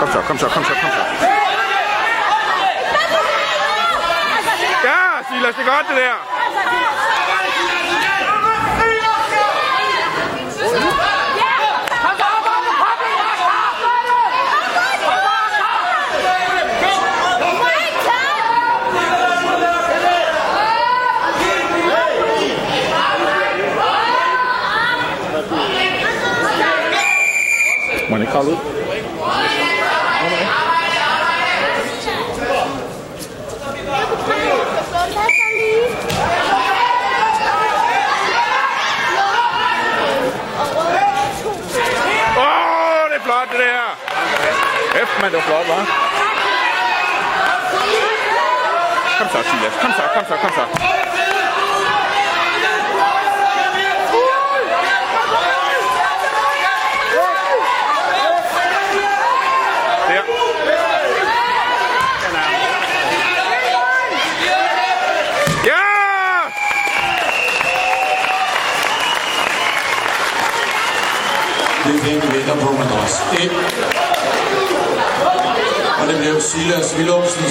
Kom så, kom så, kom så, kom så. Ja, Silas, det er godt det der. Altså, Monte Carlo. Oh, der Platte der! Helft mir doch, Laura. Komm schon, Chile. Komm schon, komm schon, komm schon. Kom så. Der. Ja! Det er det, vi venter på, Madras. Og det blev Silas Willumsen